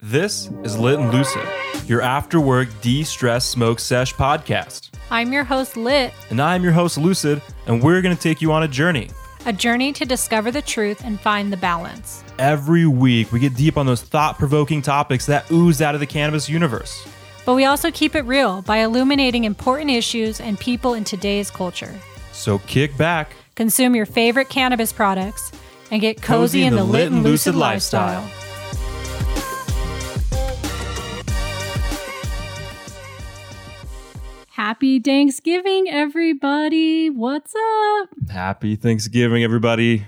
This is Lit and Lucid, your after work de stress smoke sesh podcast. I'm your host, Lit, And I'm your host, Lucid, and we're going to take you on a journey. a journey to discover the truth and find the balance. Every week, we get deep on those thought provoking topics that ooze out of the cannabis universe. But we also keep it real by illuminating important issues and people in today's culture. So kick back. Consume your favorite cannabis products and get cozy, in the lit and lucid lifestyle. Happy Thanksgiving, everybody. What's up? Happy Thanksgiving, everybody.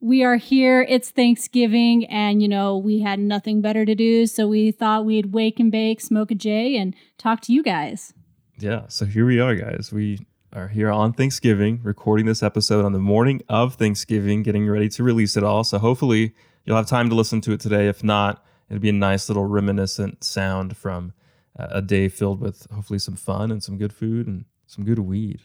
We are here. It's Thanksgiving, and you know, we had nothing better to do, so we thought we'd wake and bake, smoke a J, and talk to you guys. Yeah, so here we are, guys. We are here on Thanksgiving, recording this episode on the morning of Thanksgiving, getting ready to release it all. So hopefully you'll have time to listen to it today. If not, it'll be a nice little reminiscent sound from a day filled with hopefully some fun and some good food and some good weed.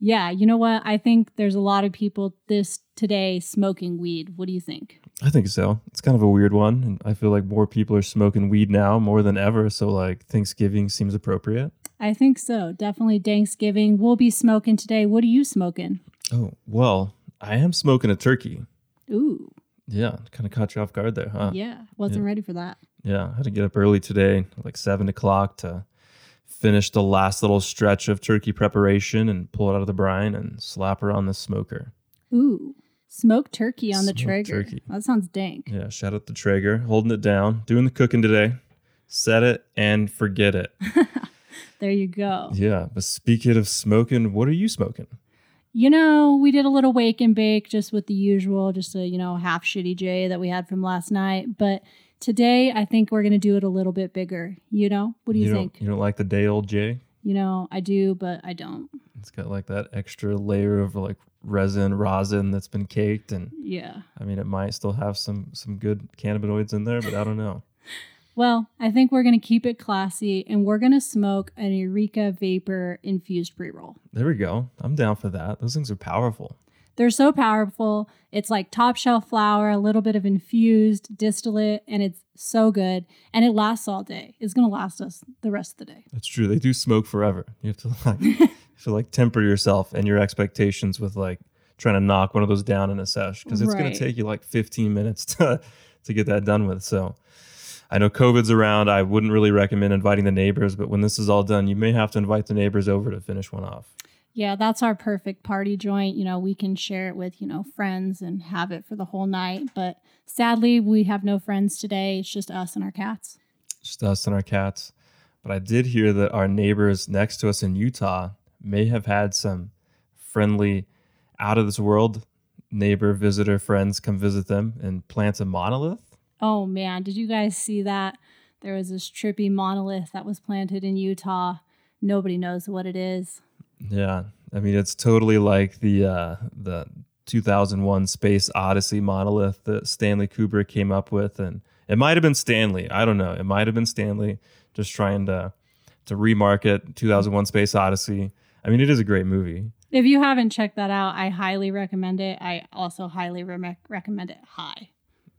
Yeah, you know what? I think there's a lot of people this today smoking weed. What do you think? I think so. It's kind of a weird one. And I feel like more people are smoking weed now more than ever. So, like, Thanksgiving seems appropriate. I think so. Definitely Thanksgiving. We'll be smoking today. What are you smoking? Oh, well, I am smoking a turkey. Ooh, Yeah, kind of caught you off guard there, huh? yeah. Wasn't ready for that. Yeah, I had to get up early today, like seven o'clock, to finish the last little stretch of turkey preparation and pull it out of the brine and slap her on the smoker. Ooh, smoked turkey on the Traeger. turkey. That sounds dank. Yeah, shout out the Traeger, holding it down, doing the cooking today. Set it and forget it. There you go. Yeah, but speaking of smoking, what are you smoking? You know, we did a little wake and bake just with the usual, just a, you know, half shitty J that we had from last night. But today, I think we're going to do it a little bit bigger. You know, what do you, don't, think? You don't like the day old J? You know, I do, but I don't. It's got like that extra layer of like resin, rosin that's been caked, and Yeah. I mean, it might still have some some good cannabinoids in there, but I don't know. Well, I think we're going to keep it classy and we're going to smoke an Eureka Vapor infused pre roll. There we go. I'm down for that. Those things are powerful. They're so powerful. It's like top shelf flour, a little bit of infused distillate, and it's so good. And it lasts all day. It's going to last us the rest of the day. That's true. They do smoke forever. You have to like you to like temper yourself and your expectations with like trying to knock one of those down in a sesh because it's Right. going to take you like 15 minutes to to get that done with. So I know COVID's around. I wouldn't really recommend inviting the neighbors, but when this is all done, you may have to invite the neighbors over to finish one off. Yeah, that's our perfect party joint. You know, we can share it with, you know, friends and have it for the whole night. But sadly, we have no friends today. It's just us and our cats. Just us and our cats. But I did hear that our neighbors next to us in Utah may have had some friendly, out of this world neighbor, visitor, friends come visit them and plant a monolith. Oh man, did you guys see that? There was this trippy monolith that was planted in Utah. Nobody knows what it is. Yeah, I mean it's totally like the uh, the 2001 Space Odyssey monolith that Stanley Kubrick came up with, and it might have been Stanley. I don't know. It might have been Stanley just trying to to remarket 2001 Space Odyssey. I mean, it is a great movie. If you haven't checked that out, I highly recommend it. I also highly re- recommend it high.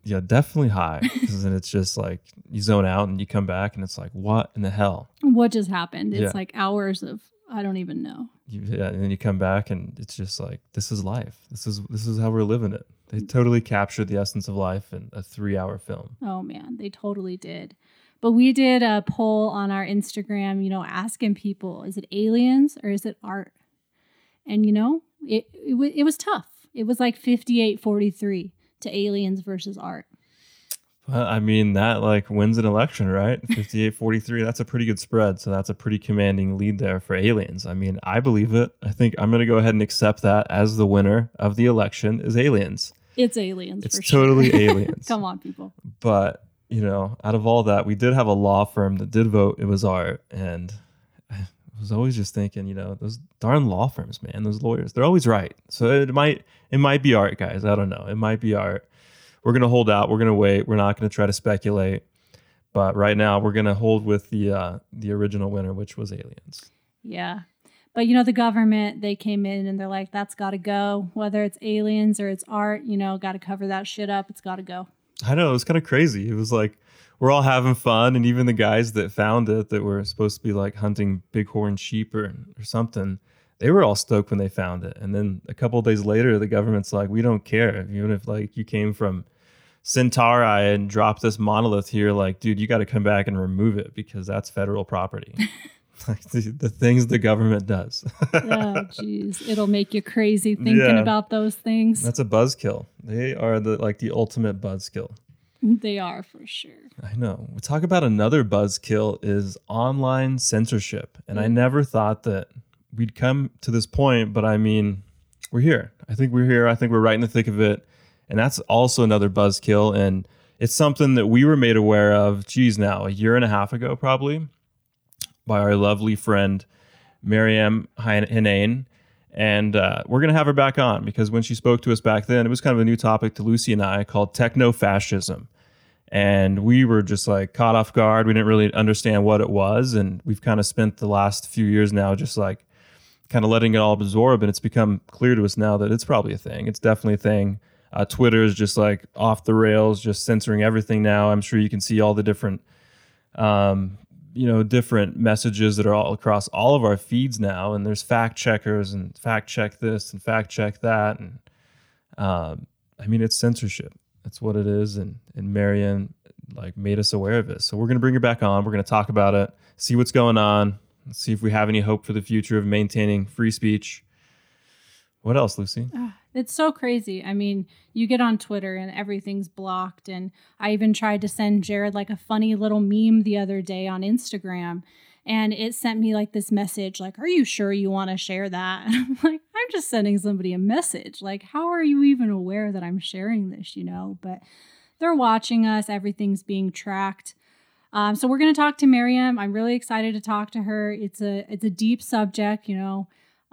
Yeah, definitely high because then it's just like you zone out and you come back and it's like what in the hell? What just happened? It's Yeah. like hours of I don't even know. You, yeah, and then you come back and it's just like this is life. This is this is how we're living it. They mm. totally captured the essence of life in a three-hour film. Oh man, they totally did. But we did a poll on our Instagram, you know, asking people, is it aliens or is it art? And you know, it it, it was tough. It was like 58-43 to aliens versus art. Well, I mean, that like wins an election, right? 58 43. That's a pretty good spread. So that's a pretty commanding lead there for aliens. I mean, I believe it. I think I'm going to go ahead and accept that as the winner of the election is aliens. It's aliens It's for sure. totally aliens. Come on, people. But, you know, out of all that, we did have a law firm that did vote it was art. And I was always just thinking, you know, those darn law firms, man, those lawyers, they're always right. So it might, it might be art, guys. I don't know. It might be art. We're going to hold out. We're going to wait. We're not going to try to speculate. But right now, we're going to hold with the uh, the original winner, which was Aliens. Yeah. But you know, the government, they came in and they're like, that's got to go. Whether it's aliens or it's art, you know, got to cover that shit up. It's got to go. I know it was kind of crazy. It was like we're all having fun, and even the guys that found it that were supposed to be like hunting bighorn sheep or or something, they were all stoked when they found it. And then a couple days later, the government's like, we don't care, even if like you came from Centauri and dropped this monolith here. Like, dude, you got to come back and remove it because that's federal property. like the, the, things the government does. oh, jeez, it'll make you crazy thinking Yeah. about those things. That's a buzzkill. They are the like the ultimate buzzkill. they are for sure. I know. We talk about another buzzkill is online censorship, and I mm. never thought that we'd come to this point, but I mean, we're here. I think we're here. I think we're right in the thick of it, and that's also another buzzkill, and it's something that we were made aware of. Geez, now a year and a half ago, probably, by our lovely friend Mariam Hinane. And uh, we're going to have her back on because when she spoke to us back then, it was kind of a new topic to Lucy and I called techno fascism. And we were just like caught off guard. We didn't really understand what it was. And we've kind of spent the last few years now just like kind of letting it all absorb. And it's become clear to us now that it's probably a thing. It's definitely a thing. Uh, Twitter is just like off the rails, just censoring everything now. I'm sure you can see all the different um, you know different messages that are all across all of our feeds now and there's fact checkers and fact check this and fact check that and um, i mean it's censorship that's what it is and and marianne like made us aware of it so we're going to bring her back on we're going to talk about it see what's going on see if we have any hope for the future of maintaining free speech what else lucy ah, It's so crazy. I mean, you get on Twitter and everything's blocked. And I even tried to send Jared like a funny little meme the other day on Instagram. And it sent me like this message, like, Are you sure you want to share that? And I'm like, I'm just sending somebody a message. Like, how are you even aware that I'm sharing this, you know? But they're watching us, everything's being tracked. Um, so we're going to talk to Miriam. I'm really excited to talk to her. It's a it's a deep subject, you know,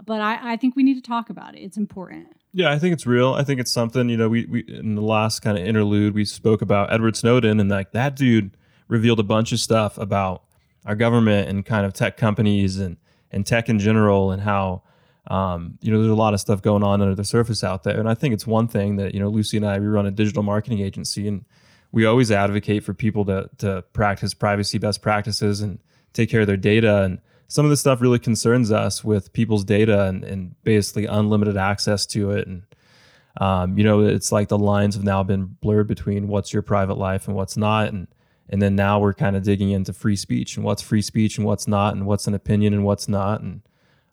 but I, I think we need to talk about it. It's important. Yeah, I think it's real. I think it's something, you know, we, we in the last kind of interlude, we spoke about Edward Snowden and like that dude revealed a bunch of stuff about our government and kind of tech companies and, and tech in general and how, um, you know, there's a lot of stuff going on under the surface out there. And I think it's one thing that, you know, Lucy and I, we run a digital marketing agency and we always advocate for people to, to practice privacy best practices and take care of their data. And some of this stuff really concerns us with people's data and, and basically unlimited access to it. And, um, you know, it's like the lines have now been blurred between what's your private life and what's not. And, and then now we're kind of digging into free speech and what's free speech and what's not, and what's an opinion and what's not, and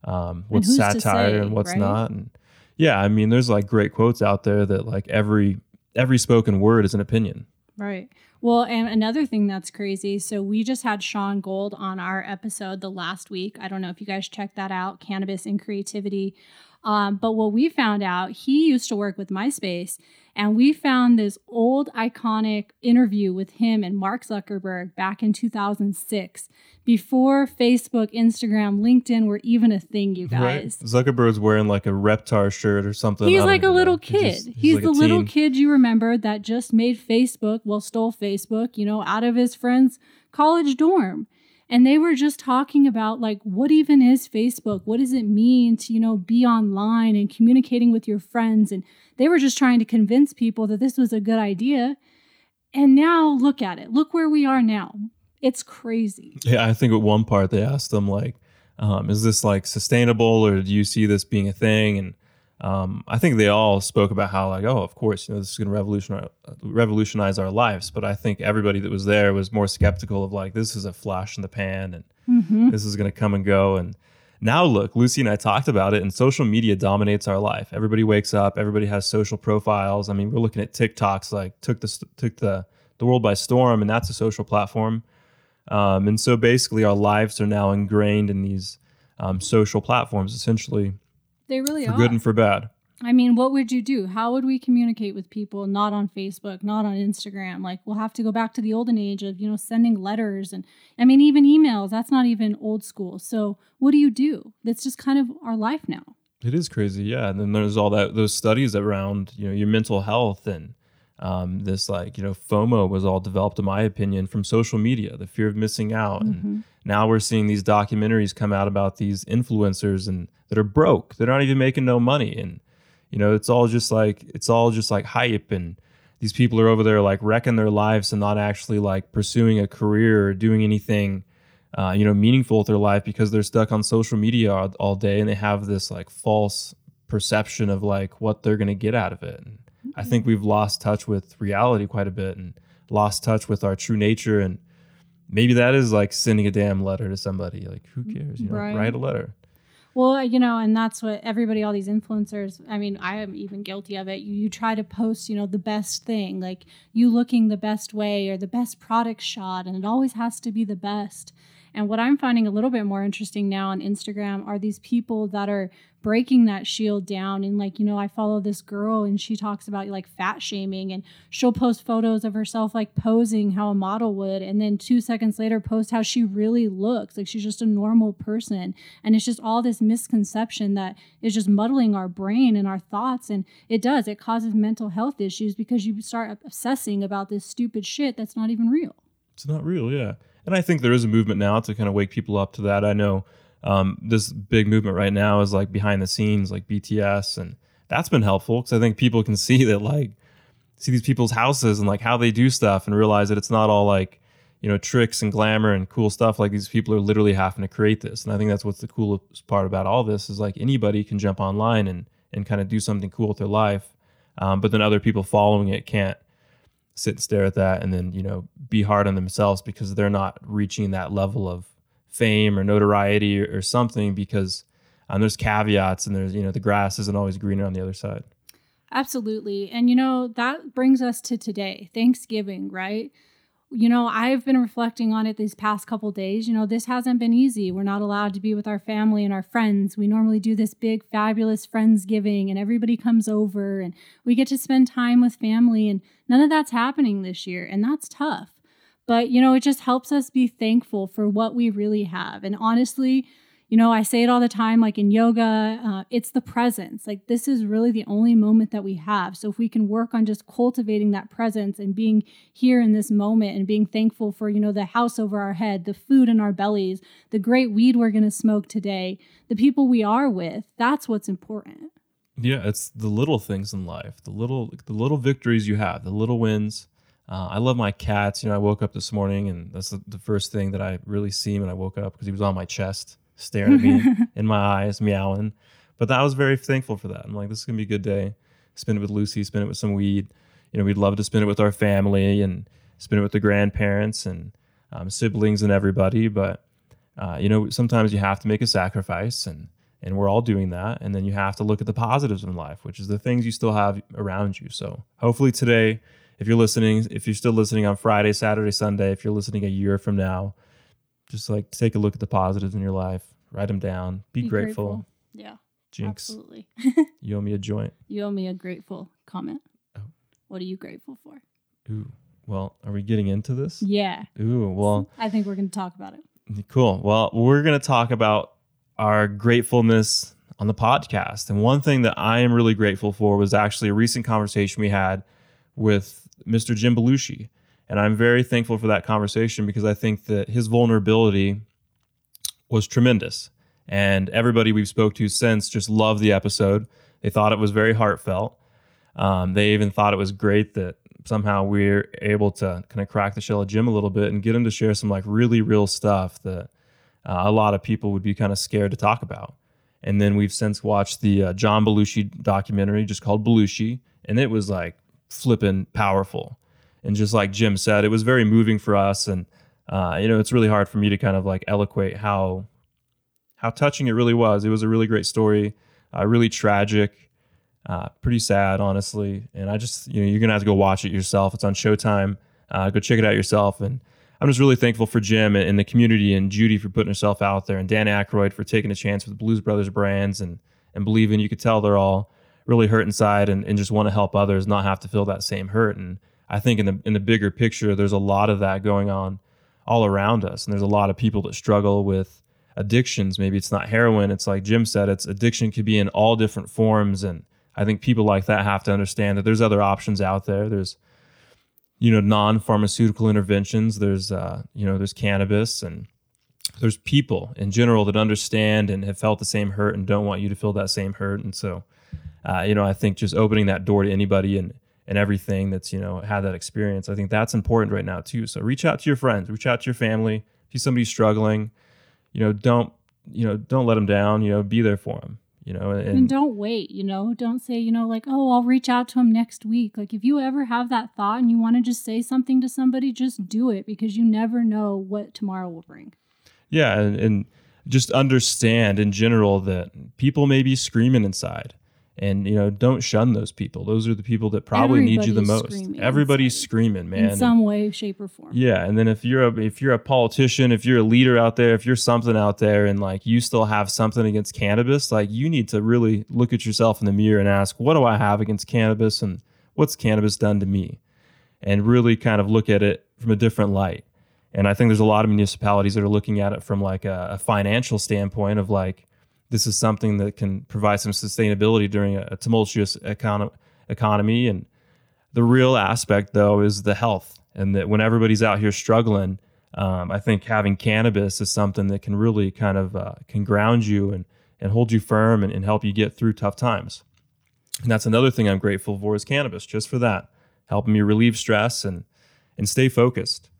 um, what's to satire say, and what's right? not. And yeah, I mean, there's like great quotes out there that like every every spoken word is an opinion. Right. Well, and another thing that's crazy. So we just had Sean Gold on our episode the last week. I don't know if you guys checked that out, Cannabis and Creativity. Um, but what we found out, he used to work with MySpace, and we found this old iconic interview with him and Mark Zuckerberg back in 2006, before Facebook, Instagram, LinkedIn were even a thing, you guys. Zuckerberg's wearing like a Reptar shirt or something. He's like a little know. He's kid. just- He's, like the little teen. kid you remember that just made Facebook, well, stole Facebook, you know, out of his friend's college dorm. And they were just talking about like, what even is Facebook? What does it mean to, you know, be online and communicating with your friends? And they were just trying to convince people that this was a good idea. And now look at it. Look where we are now. It's crazy. Yeah, I think at one part they asked them like, um, "Is this like sustainable, or do you see this being a thing?" And um, I think they all spoke about how like, "Oh, of course, you know, this is going to revolutionize revolutionize our lives." But I think everybody that was there was more skeptical of like, "This is a flash in the pan, and Mm-hmm. this is going to come and go." And now look, Lucy and I talked about it, and social media dominates our life. Everybody wakes up, everybody has social profiles. I mean, we're looking at TikToks like took the took the the world by storm, and that's a social platform. Um, and so basically, our lives are now ingrained in these um, social platforms, essentially They really for are. good and for bad. I mean, what would you do? How would we communicate with people not on Facebook, not on Instagram? Like, we'll have to go back to the olden age of, you know, sending letters and, I mean, even emails. That's not even old school. So, what do you do? That's just kind of our life now. It is crazy, yeah. And then there's all that those studies around you know your mental health and um, this like you know FOMO was all developed, in my opinion, from social media, the fear of missing out. And now we're seeing these documentaries come out about these influencers and that are broke, they're not even making no money, and you know it's all just like it's all just like hype and these people are over there like wrecking their lives and not actually like pursuing a career or doing anything uh, you know meaningful with their life because they're stuck on social media all, all day and they have this like false perception of like what they're going to get out of it. And i think we've lost touch with reality quite a bit and lost touch with our true nature and maybe that is like sending a damn letter to somebody like who cares you know? Right. write a letter Well, you know, and that's what everybody, all these influencers, I mean, I am even guilty of it. You, you try to post, you know, the best thing, like you looking the best way or the best product shot, and it always has to be the best. And what I'm finding a little bit more interesting now on Instagram are these people that are breaking that shield down. And like, you know, I follow this girl and she talks about like fat shaming and she'll post photos of herself like posing how a model would. And then two seconds later, post how she really looks. Like she's just a normal person. And it's just all this misconception that is just muddling our brain and our thoughts. And it does, it causes mental health issues because you start obsessing about this stupid shit that's not even real. It's not real, yeah. And I think there is a movement now to kind of wake people up to that. I know um, this big movement right now is like behind the scenes, like BTS, and that's been helpful because I think people can see that, like, see these people's houses and like how they do stuff and realize that it's not all like, you know, tricks and glamour and cool stuff. Like these people are literally having to create this, and I think that's what's the coolest part about all this is like anybody can jump online and and kind of do something cool with their life, um, but then other people following it can't sit and stare at that and then you know be hard on themselves because they're not reaching that level of fame or notoriety or, or something because um, there's caveats and there's you know the grass isn't always greener on the other side Absolutely. And you know, that brings us to today, Thanksgiving, right? You know, I've been reflecting on it these past couple days. You know, this hasn't been easy. We're not allowed to be with our family and our friends. We normally do this big, fabulous Friendsgiving, and everybody comes over and we get to spend time with family, and none of that's happening this year. And that's tough. But, you know, it just helps us be thankful for what we really have. And honestly, you know, I say it all the time, like in yoga, uh, it's the presence. Like, this is really the only moment that we have. So, if we can work on just cultivating that presence and being here in this moment and being thankful for, you know, the house over our head, the food in our bellies, the great weed we're going to smoke today, the people we are with, that's what's important. yeah it's the little things in life the little the little victories you have the little wins uh, i love my cats you know i woke up this morning and that's the, first thing that i really see when i woke up because he was on my chest staring at me in my eyes meowing. But i was very thankful for that. I'm like this is gonna be a good day. Spend it with lucy spend it with some weed. You know we'd love to spend it with our family and spend it with the grandparents and um, siblings and everybody. But uh, you know sometimes you have to make a sacrifice and and we're all doing that. And then you have to look at the positives in life which is the things you still have around you. So hopefully today if you're listening if you're still listening on friday saturday sunday if you're listening a year from now just like take a look at the positives in your life write them down be, grateful. Yeah, jinx absolutely. you owe me a joint you owe me a grateful comment. Oh. What are you grateful for? ooh well are we getting into this Yeah, ooh well I think we're going to talk about it. Cool. Well, we're going to talk about our gratefulness on the podcast. And one thing that I am really grateful for was actually a recent conversation we had with Mr. Jim Belushi. And I'm very thankful for that conversation because I think that his vulnerability was tremendous. And everybody we've spoke to since just loved the episode. They thought it was very heartfelt. Um, they even thought it was great that somehow we're able to kind of crack the shell of Jim a little bit and get him to share some like really real stuff that uh, a lot of people would be kind of scared to talk about. And then we've since watched the uh, John Belushi documentary just called Belushi, and it was like flipping powerful. And just like Jim said, it was very moving for us. And uh, you know, it's really hard for me to kind of like eloquate how how touching it really was. It was a really great story, uh, really tragic, uh, pretty sad, honestly. And I just, you know, you're gonna have to go watch it yourself. It's on Showtime. Uh, go check it out yourself. And I'm just really thankful for Jim and the community and Judy for putting herself out there and Dan Aykroyd for taking a chance with Blues Brothers brands and and believing. You could tell they're all really hurt inside and, and just want to help others not have to feel that same hurt. And I think in the in the bigger picture, there's a lot of that going on all around us. And there's a lot of people that struggle with addictions. Maybe it's not heroin. It's like Jim said, it's addiction could be in all different forms. And I think people like that have to understand that there's other options out there. There's, you know, non-pharmaceutical interventions. There's, uh, you know, there's cannabis and there's people in general that understand and have felt the same hurt and don't want you to feel that same hurt. And so, uh, you know, I think just opening that door to anybody and and everything that's you know had that experience. I think that's important right now too. So reach out to your friends, reach out to your family. If you somebody's struggling, you know, don't you know don't let them down. You know, be there for them. You know, and, and don't wait. You know, don't say you know like oh I'll reach out to him next week. Like if you ever have that thought and you want to just say something to somebody, just do it because you never know what tomorrow will bring. Yeah, and, and just understand in general that people may be screaming inside and you know don't shun those people. Those are the people that probably need you the most. everybody's inside. screaming man. in some way shape or form. Yeah and then if you're a if you're a politician if you're a leader out there if you're something out there and like you still have something against cannabis like you need to really look at yourself in the mirror and ask what do i have against cannabis and what's cannabis done to me? And really kind of look at it from a different light. And i think there's a lot of municipalities that are looking at it from like a, a financial standpoint of like this is something that can provide some sustainability during a, a tumultuous econ- economy. And the real aspect, though, is the health, and that when everybody's out here struggling, um, I think having cannabis is something that can really kind of uh, can ground you and and hold you firm and, and help you get through tough times. And that's another thing I'm grateful for is cannabis, just for that, helping me relieve stress and and stay focused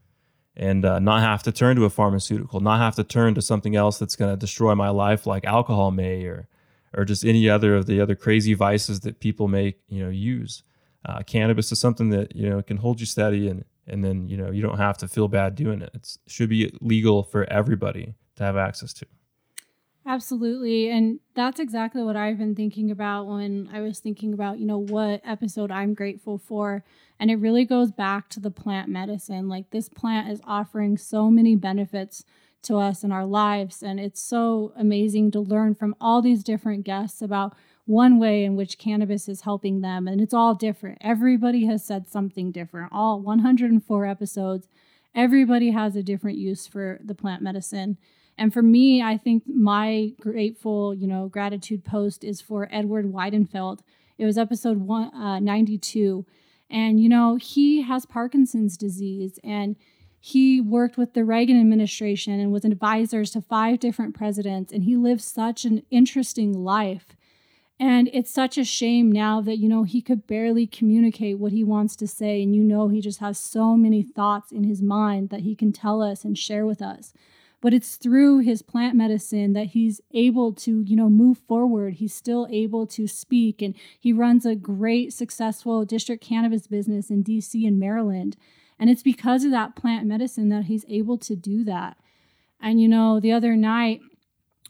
and uh, not have to turn to a pharmaceutical, not have to turn to something else that's going to destroy my life, like alcohol may, or or just any other of the other crazy vices that people may you know use. Uh, cannabis is something that you know can hold you steady, and and then you know you don't have to feel bad doing it. It should be legal for everybody to have access to. Absolutely. And that's exactly what I've been thinking about when I was thinking about, you know, what episode I'm grateful for. And it really goes back to the plant medicine. Like this plant is offering so many benefits to us in our lives. And it's so amazing to learn from all these different guests about one way in which cannabis is helping them. And it's all different. Everybody has said something different. All 104 episodes, everybody has a different use for the plant medicine. And for me, I think my grateful, you know, gratitude post is for Edward Weidenfeld. It was episode one, uh, 92. And, you know, he has Parkinson's disease and he worked with the Reagan administration and was advisors to five different presidents. And he lived such an interesting life. And it's such a shame now that, you know, he could barely communicate what he wants to say. And you know, he just has so many thoughts in his mind that he can tell us and share with us but it's through his plant medicine that he's able to you know move forward. He's still able to speak and he runs a great successful district cannabis business in dc and maryland. And it's because of that plant medicine that he's able to do that. And you know the other night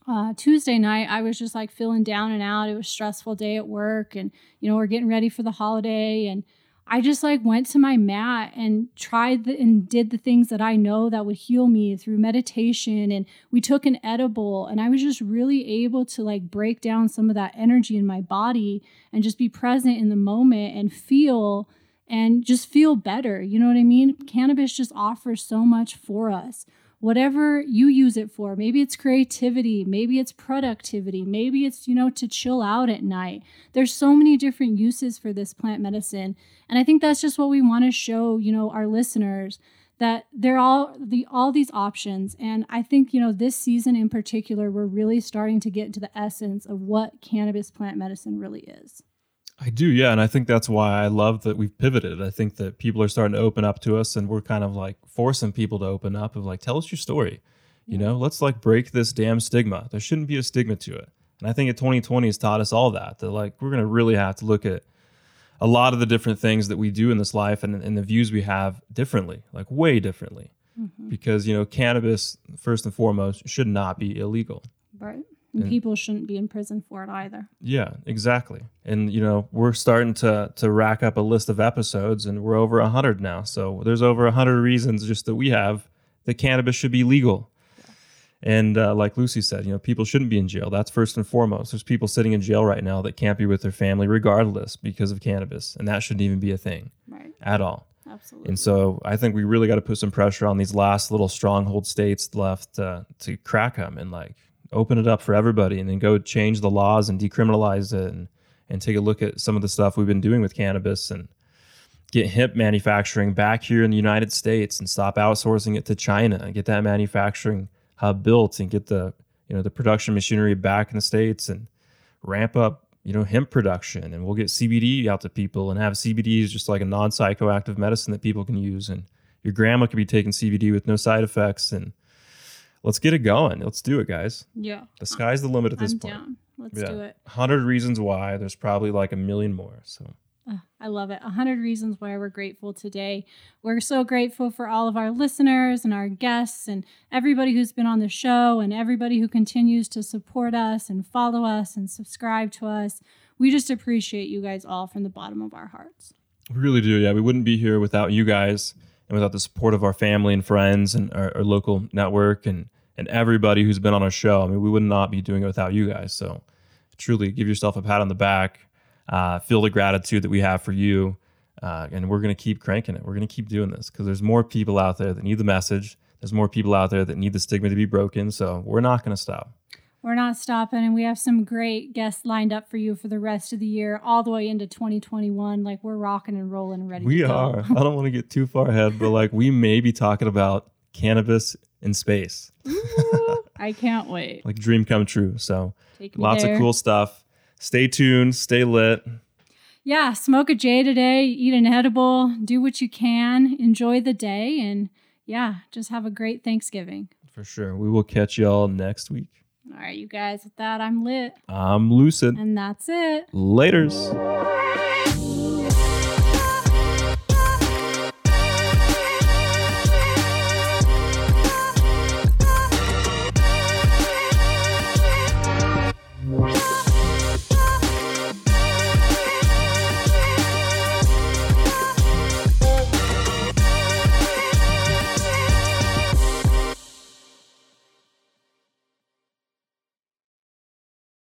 uh, Tuesday night, I was just like feeling down and out. It was stressful day at work, and you know we're getting ready for the holiday, and I just like went to my mat and tried the, and did the things that I know that would heal me through meditation and we took an edible and I was just really able to like break down some of that energy in my body and just be present in the moment and feel and just feel better. You know what I mean? Cannabis just offers so much for us whatever you use it for. Maybe it's creativity, maybe it's productivity, maybe it's, you know, to chill out at night. There's so many different uses for this plant medicine. And I think that's just what we want to show, you know, our listeners that they're all the all these options and i think you know this season in particular we're really starting to get into the essence of what cannabis plant medicine really is I do, yeah, and I think that's why I love that we've pivoted. I think that people are starting to open up to us, and we're kind of like forcing people to open up. Of like, tell us your story. You know, let's like break this damn stigma. There shouldn't be a stigma to it. And I think in 2020 has taught us all that. That like we're gonna really have to look at a lot of the different things that we do in this life and, and the views we have differently, like way differently. Mm-hmm. Because you know, cannabis first and foremost should not be illegal. Right. And, and people shouldn't be in prison for it either. Yeah, exactly. And you know, we're starting to to rack up a list of episodes, and we're over a hundred now. So there's over a hundred reasons just that we have that cannabis should be legal. And uh, like Lucy said, you know, people shouldn't be in jail. That's first and foremost. There's people sitting in jail right now that can't be with their family regardless because of cannabis, and that shouldn't even be a thing right. at all. Absolutely. And so I think we really got to put some pressure on these last little stronghold states left uh, to crack them and like open it up for everybody and then go change the laws and decriminalize it and, and take a look at some of the stuff we've been doing with cannabis and get hemp manufacturing back here in the United States and stop outsourcing it to China and get that manufacturing hub built and get the you know the production machinery back in the states and ramp up you know, hemp production, and we'll get CBD out to people and have CBD as just like a non psychoactive medicine that people can use. And your grandma could be taking CBD with no side effects. And let's get it going. Let's do it, guys. Yeah. The sky's the limit at this I'm point. down. Let's Yeah. do it. 100 reasons why. There's probably like a million more. So, I love it. A hundred reasons why we're grateful today. We're so grateful for all of our listeners and our guests and everybody who's been on the show and everybody who continues to support us and follow us and subscribe to us. We just appreciate you guys all from the bottom of our hearts. we really do. Yeah. We wouldn't be here without you guys and without the support of our family and friends and our, our local network and, and everybody who's been on our show. I mean, we would not be doing it without you guys. So, truly give yourself a pat on the back. Uh, feel the gratitude that we have for you. Uh, and we're going to keep cranking it. We're going to keep doing this because there's more people out there that need the message. There's more people out there that need the stigma to be broken. So we're not going to stop. We're not stopping, and we have some great guests lined up for you for the rest of the year, all the way into 2021. Like we're rocking and rolling ready We to go. are. I don't want to get too far ahead, but like we may be talking about cannabis in space, Ooh, I can't wait. like dream come true. So lots there. of cool stuff. Stay tuned. Stay lit. yeah, smoke a J today, eat an edible, do what you can, enjoy the day, and yeah, just have a great Thanksgiving. For sure. We will catch y'all next week. All right, you guys, with that, I'm lit, I'm lucid. and that's it. Laters.